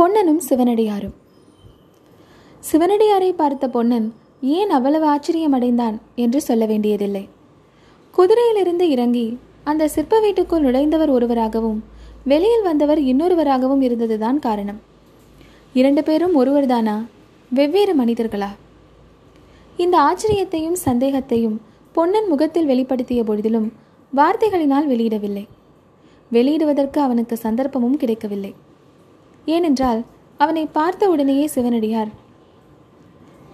பொன்னனும் சிவனடியாரும். சிவனடியாரை பார்த்த பொன்னன் ஏன் அவ்வளவு ஆச்சரியம் அடைந்தான் என்று சொல்ல வேண்டியதில்லை. குதிரையிலிருந்து இறங்கி அந்த சிற்ப வீட்டுக்குள் நுழைந்தவர் ஒருவராகவும் வெளியில் வந்தவர் இன்னொருவராகவும் இருந்ததுதான் காரணம். இரண்டு பேரும் ஒருவர்தானா? வெவ்வேறு மனிதர்களா? இந்த ஆச்சரியத்தையும் சந்தேகத்தையும் பொன்னன் முகத்தில் வெளிப்படுத்திய பொழுதிலும் வார்த்தைகளினால் வெளியிடவில்லை. வெளியிடுவதற்கு அவனுக்கு சந்தர்ப்பமும் கிடைக்கவில்லை. ஏனென்றால் அவனை பார்த்த உடனேயே சிவனடியார்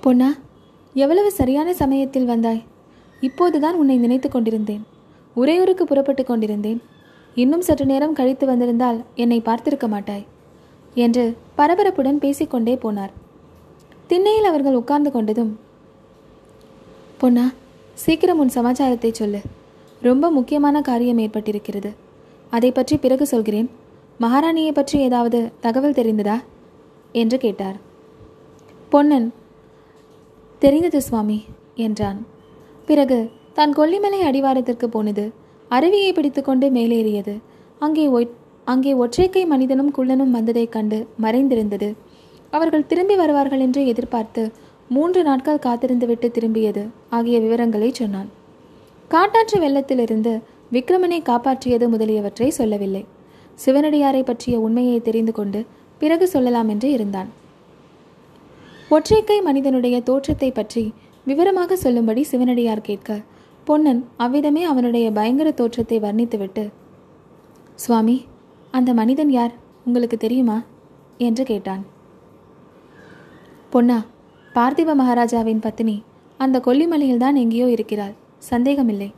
பொன்னா எவ்வளவு சரியான சமயத்தில் வந்தாய்? இப்போதுதான் உன்னை நினைத்து கொண்டிருந்தேன். உறையூருக்கு புறப்பட்டு கொண்டிருந்தேன். இன்னும் சற்று நேரம் கழித்து வந்திருந்தால் என்னை பார்த்திருக்க மாட்டாய் என்று பரபரப்புடன் பேசிக்கொண்டே போனார். திண்ணையில் அவர்கள் உட்கார்ந்து கொண்டதும் பொன்னா சீக்கிரம் உன் சமாச்சாரத்தை சொல்லு. ரொம்ப முக்கியமான காரியம் ஏற்பட்டிருக்கிறது. அதை பற்றி பிறகு சொல்கிறேன். மகாராணியை பற்றி ஏதாவது தகவல் தெரிந்ததா? என்று கேட்டார். பொன்னன் தெரிந்தது சுவாமி என்றான். பிறகு தான் கொல்லிமலை அடிவாரத்திற்கு போனது. அருவியை பிடித்துக்கொண்டு மேலேறியது. அங்கே அங்கே ஒற்றைக்கை மனிதனும் குள்ளனும் வந்ததைக் கண்டு மறைந்திருந்தது. அவர்கள் திரும்பி வருவார்கள் என்று எதிர்பார்த்து மூன்று நாட்கள் காத்திருந்துவிட்டு திரும்பியது ஆகிய விவரங்களை சொன்னான். காட்டாற்று வெள்ளத்திலிருந்து விக்ரமனை காப்பாற்றியது முதலியவற்றை சொல்லவில்லை. சிவனடியாரை பற்றிய உண்மையை தெரிந்து கொண்டு பிறகு சொல்லலாம் என்று இருந்தான். ஒற்றைக்கை மனிதனுடைய தோற்றத்தை பற்றி விவரமாக சொல்லும்படி சிவனடியார் கேட்க பொன்னன் அவ்விதமே அவனுடைய பயங்கர தோற்றத்தை வர்ணித்துவிட்டு சுவாமி அந்த மனிதன் யார்? உங்களுக்கு தெரியுமா? என்று கேட்டான். பொன்னா பார்த்திப மகாராஜாவின் பத்தினி. அந்த கொல்லிமலையில்தான் எங்கேயோ இருக்கிறாள். சந்தேகமில்லை.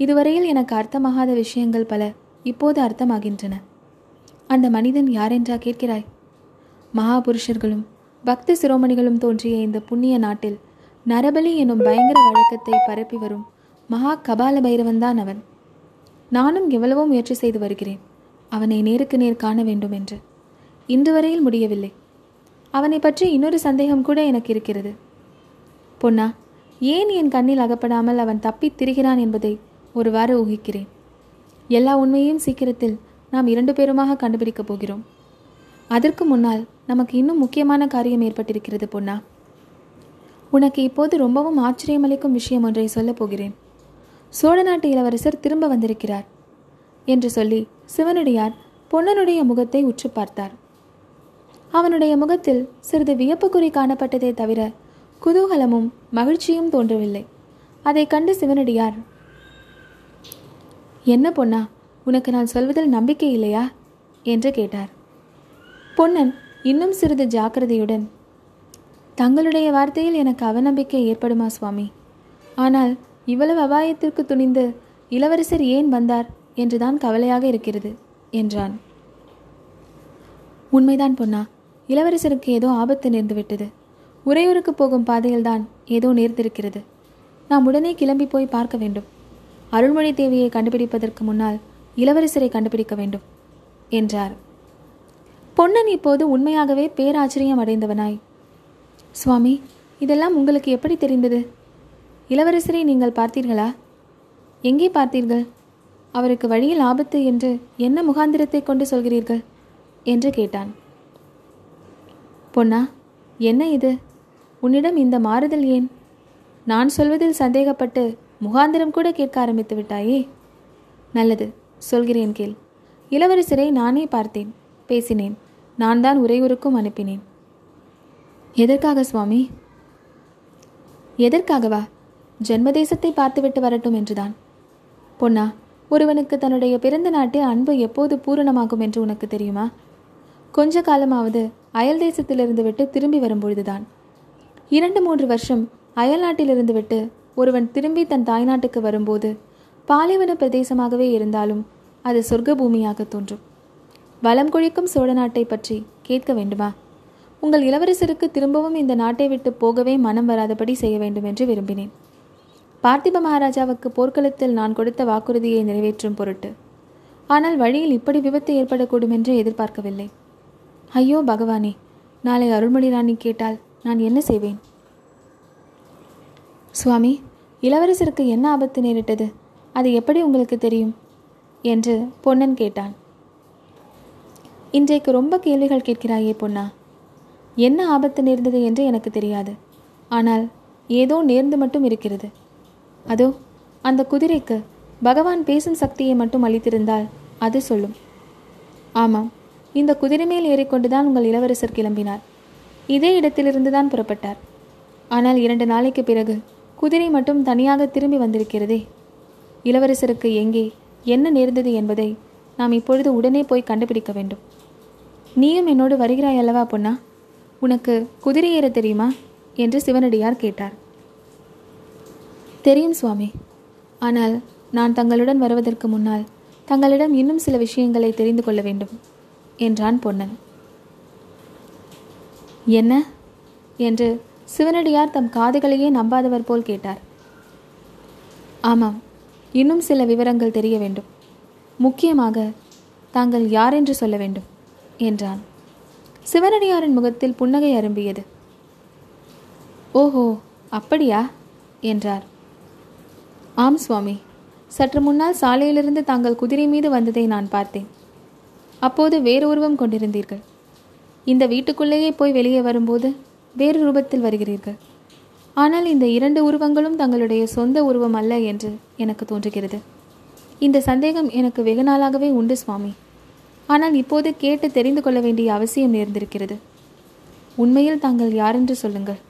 இதுவரையில் எனக்கு அர்த்தமாகாத விஷயங்கள் பல இப்போது அர்த்தமாகின்றன. அந்த மனிதன் யாரென்றா கேட்கிறாய்? மகாபுருஷர்களும் பக்த சிரோமணிகளும் தோன்றிய இந்த புண்ணிய நாட்டில் நரபலி எனும் பயங்கர வழக்கத்தை பரப்பி வரும் மகா கபால பைரவன்தான் அவன். நானும் எவ்வளவோ முயற்சி செய்து வருகிறேன். அவனை நேருக்கு நேர் காண வேண்டும் என்று இன்று வரையில் முடியவில்லை. அவனை பற்றி இன்னொரு சந்தேகம் கூட எனக்கு இருக்கிறது. பொன்னா ஏன் என் கண்ணில் அகப்படாமல் அவன் தப்பித் திரிகிறான் என்பதை ஒருவாறு ஊகிக்கிறேன். எல்லா உண்மையையும் சீக்கிரத்தில் நாம் இரண்டு பேருமாக கண்டுபிடிக்கப் போகிறோம். அதற்கு முன்னால் நமக்கு இன்னும் முக்கியமான காரியம் ஏற்பட்டிருக்கிறது பொன்னா. உனக்கு இப்போது ரொம்பவும் ஆச்சரியமளிக்கும் விஷயம் ஒன்றை சொல்லப் போகிறேன். சோழ நாட்டு இளவரசர் திரும்ப வந்திருக்கிறார் என்று சொல்லி சிவனடியார் பொன்னனுடைய முகத்தை உற்று பார்த்தார். அவனுடைய முகத்தில் சிறிது வியப்புக்குறி காணப்பட்டதே தவிர குதூகலமும் மகிழ்ச்சியும் தோன்றவில்லை. அதை கண்டு சிவனடியார் என்ன பொன்னா உனக்கு நான் சொல்வதில் நம்பிக்கை இல்லையா? என்று கேட்டார். பொன்னன் இன்னும் சிறிது ஜாக்கிரதையுடன் தங்களுடைய வார்த்தையில் எனக்கு அவநம்பிக்கை ஏற்படுமா சுவாமி? ஆனால் இவ்வளவு அபாயத்திற்கு துணிந்து இளவரசர் ஏன் வந்தார் என்றுதான் கவலையாக இருக்கிறது என்றான். உண்மைதான் பொன்னா இளவரசருக்கு ஏதோ ஆபத்து நேர்ந்துவிட்டது. உறையூருக்கு போகும் பாதையில்தான் ஏதோ நேர்ந்திருக்கிறது. நாம் உடனே கிளம்பி போய் பார்க்க வேண்டும். அருள்மொழி தேவியை கண்டுபிடிப்பதற்கு முன்னால் இளவரசரை கண்டுபிடிக்க வேண்டும் என்றார். பொன்னன் இப்போது உண்மையாகவே பேராச்சரியம் அடைந்தவனாய். சுவாமி இதெல்லாம் உங்களுக்கு எப்படி தெரிந்தது? இளவரசரை நீங்கள் பார்த்தீர்களா? எங்கே பார்த்தீர்கள்? அவருக்கு வழியில் ஆபத்து என்று என்ன முகாந்திரத்தை கொண்டு சொல்கிறீர்கள்? என்று கேட்டான். பொன்னா என்ன இது? உன்னிடம் இந்த மாறுதல் ஏன்? நான் சொல்வதில் சந்தேகப்பட்டு முகாந்திரம் கூட கேட்க ஆரம்பித்து விட்டாயே? நல்லது சொல்கிறேன் கேள். இளவரசரை நானே பார்த்தேன் பேசினேன். நான் தான் உரையூருக்கும் அனுப்பினேன். எதற்காக சுவாமி? எதற்காகவா? ஜென்மதேசத்தை பார்த்துவிட்டு வரட்டும் என்றுதான். பொன்னா ஒருவனுக்கு தன்னுடைய பிறந்த நாட்டில் அன்பு எப்போது பூரணமாகும் என்று உனக்கு தெரியுமா? கொஞ்ச காலமாவது அயல் தேசத்திலிருந்து விட்டு திரும்பி வரும்பொழுதுதான். இரண்டு மூன்று வருஷம் அயல் நாட்டிலிருந்து விட்டு ஒருவன் திரும்பி தன் தாய்நாட்டுக்கு வரும்போது பாலைவன பிரதேசமாகவே இருந்தாலும் அது சொர்க்க பூமியாக தோன்றும். வளம் கொழிக்கும் சோழ நாட்டை பற்றி கேட்க வேண்டுமா? உங்கள் இளவரசருக்கு திரும்பவும் இந்த நாட்டை விட்டு போகவே மனம் வராதபடி செய்ய வேண்டும் என்று விரும்பினேன். பார்த்திப மகாராஜாவுக்கு போர்க்களத்தில் நான் கொடுத்த வாக்குறுதியை நிறைவேற்றும் பொருட்டு. ஆனால் வழியில் இப்படி விபத்து ஏற்படக்கூடும் என்று எதிர்பார்க்கவில்லை. ஐயோ பகவானே நாளை அருள்மொழி ராணி கேட்டால் நான் என்ன செய்வேன்? சுவாமி இளவரசருக்கு என்ன ஆபத்து நேரிட்டது? அது எப்படி உங்களுக்கு தெரியும்? என்று பொன்னன் கேட்டான். இன்றைக்கு ரொம்ப கேள்விகள் கேட்கிறாயே பொன்னா. என்ன ஆபத்து நேர்ந்தது என்று எனக்கு தெரியாது. ஆனால் ஏதோ நேர்ந்து மட்டும் இருக்கிறது. அதோ அந்த குதிரைக்கு பகவான் பேசும் சக்தியை மட்டும் அளித்திருந்தால் அது சொல்லும். ஆமாம் இந்த குதிரை மேல் ஏறிக்கொண்டுதான் உங்கள் இளவரசர் கிளம்பினார். இதே இடத்திலிருந்து தான் புறப்பட்டார். ஆனால் இரண்டு நாளைக்கு பிறகு குதிரை மட்டும் தனியாக திரும்பி வந்திருக்கிறதே. இளவரசருக்கு எங்கே என்ன நேர்ந்தது என்பதை நாம் இப்பொழுது உடனே போய் கண்டுபிடிக்க வேண்டும். நீயும் என்னோடு வருகிறாய் அல்லவா பொன்னா? உனக்கு குதிரை ஏற தெரியுமா? என்று சிவனடியார் கேட்டார். தெரியும் சுவாமி. ஆனால் நான் தங்களுடன் வருவதற்கு முன்னால் தங்களிடம் இன்னும் சில விஷயங்களை தெரிந்து கொள்ள வேண்டும் என்றான் பொன்னன். என்ன? என்று சிவனடியார் தம் காதுகளையே நம்பாதவர் போல் கேட்டார். ஆமாம் இன்னும் சில விவரங்கள் தெரிய வேண்டும். முக்கியமாக தாங்கள் யார் என்று சொல்ல வேண்டும் என்றான். சிவனடியாரின் முகத்தில் புன்னகை அரும்பியது. ஓஹோ அப்படியா? என்றார். ஆம் சுவாமி. சற்று முன்னால் சாலையிலிருந்து தாங்கள் குதிரை மீது வந்ததை நான் பார்த்தேன். அப்போது வேறு உருவம் கொண்டிருந்தீர்கள். இந்த வீட்டுக்குள்ளேயே போய் வெளியே வரும்போது வேறு ரூபத்தில் வருகிறீர்கள். ஆனால் இந்த இரண்டு உருவங்களும் தங்களுடைய சொந்த உருவம் அல்ல என்று எனக்கு தோன்றுகிறது. இந்த சந்தேகம் எனக்கு வெகு நாளாகவே உண்டு சுவாமி. ஆனால் இப்போது கேட்டு தெரிந்து கொள்ள வேண்டிய அவசியம் நேர்ந்திருக்கிறது. உண்மையில் தாங்கள் யாரென்று சொல்லுங்கள்.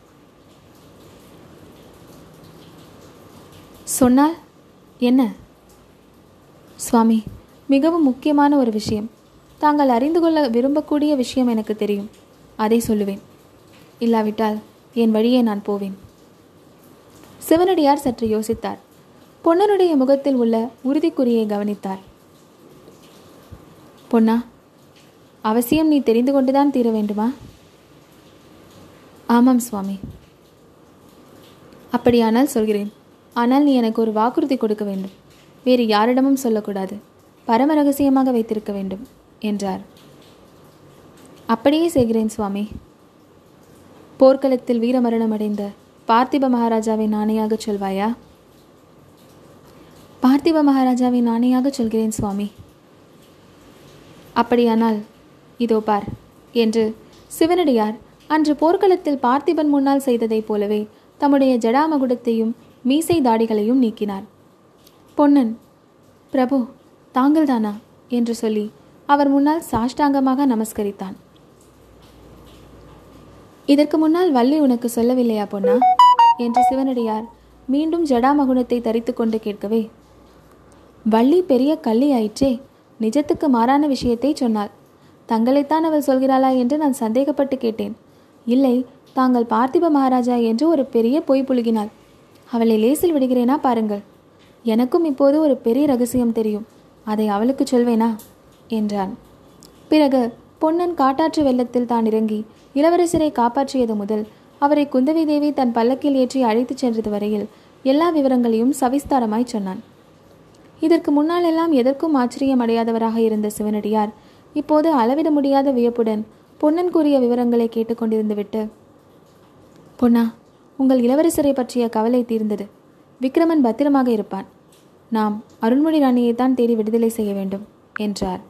சொன்னால் என்ன? சுவாமி மிகவும் முக்கியமான ஒரு விஷயம். தாங்கள் அறிந்து கொள்ள விரும்பக்கூடிய விஷயம் எனக்கு தெரியும். அதை சொல்லுவேன். இல்லாவிட்டால் என் வழியே நான் போவேன். சிவனடியார் சற்று யோசித்தார். பொன்னனுடைய முகத்தில் உள்ள உறுதிக்குறியை கவனித்தார். பொன்னா அவசியம் நீ தெரிந்து கொண்டுதான் தீர வேண்டுமா? ஆமாம் சுவாமி. அப்படியானால் சொல்கிறேன். ஆனால் நீ எனக்கு ஒரு வாக்குறுதி கொடுக்க வேண்டும். வேறு யாரிடமும் சொல்லக்கூடாது. பரம ரகசியமாக வைத்திருக்க வேண்டும் என்றார். அப்படியே செய்கிறேன் சுவாமி. போர்க்களத்தில் வீரமரணம் அடைந்த பார்த்திப மகாராஜாவை நாணையாக சொல்வாயா? பார்த்திப மகாராஜாவை நாணையாக சொல்கிறேன் சுவாமி. அப்படியானால் இதோ பார் என்று சிவனடியார் அன்று போர்க்களத்தில் பார்த்திபன் முன்னால் செய்ததைப் போலவே தம்முடைய ஜடாமகுடத்தையும் மீசை தாடிகளையும் நீக்கினார். பொன்னன் பிரபு தாங்கள்தானா? என்று சொல்லி அவர் முன்னால் சாஷ்டாங்கமாக நமஸ்கரித்தான். இதற்கு முன்னால் வள்ளி உனக்கு சொல்லவில்லையா பொன்னா? என்று சிவனடியார் மீண்டும் ஜடாமகுடத்தை தரித்து கொண்டு கேட்கவே. வள்ளி பெரிய கள்ளி ஆயிற்றே நிஜத்துக்கு மாறான விஷயத்தை சொன்னாள். தங்களைத்தான் அவள் சொல்கிறாளா என்று நான் சந்தேகப்பட்டு கேட்டேன். இல்லை தாங்கள் பார்த்திப மகாராஜா என்று ஒரு பெரிய பொய் புழுகினாள். அவளை லேசில் விடுகிறேனா பாருங்கள். எனக்கும் இப்போது ஒரு பெரிய ரகசியம் தெரியும். அதை அவளுக்கு சொல்வேனா? என்றான். பிறகு பொன்னன் காட்டாற்று வெள்ளத்தில் தான் இறங்கி இளவரசரை காப்பாற்றியது முதல் அவரை குந்தவி தேவி தன் பல்லக்கில் ஏற்றி அழைத்துச் சென்றது வரையில் எல்லா விவரங்களையும் சவிஸ்தாரமாய் சொன்னான். இதற்கு முன்னாலெல்லாம் எதற்கும் ஆச்சரியம் அடையாதவராக இருந்த சிவனடியார் இப்போது அளவிட முடியாத வியப்புடன் பொன்னன் கூறிய விவரங்களை கேட்டுக்கொண்டிருந்து விட்டு பொன்னா உங்கள் இளவரசரை பற்றிய கவலை தீர்ந்தது. விக்ரமன் பத்திரமாக இருப்பான். நாம் அருண்மொழி ராணியை தான் தேடி விடுதலை செய்ய வேண்டும் என்றார்.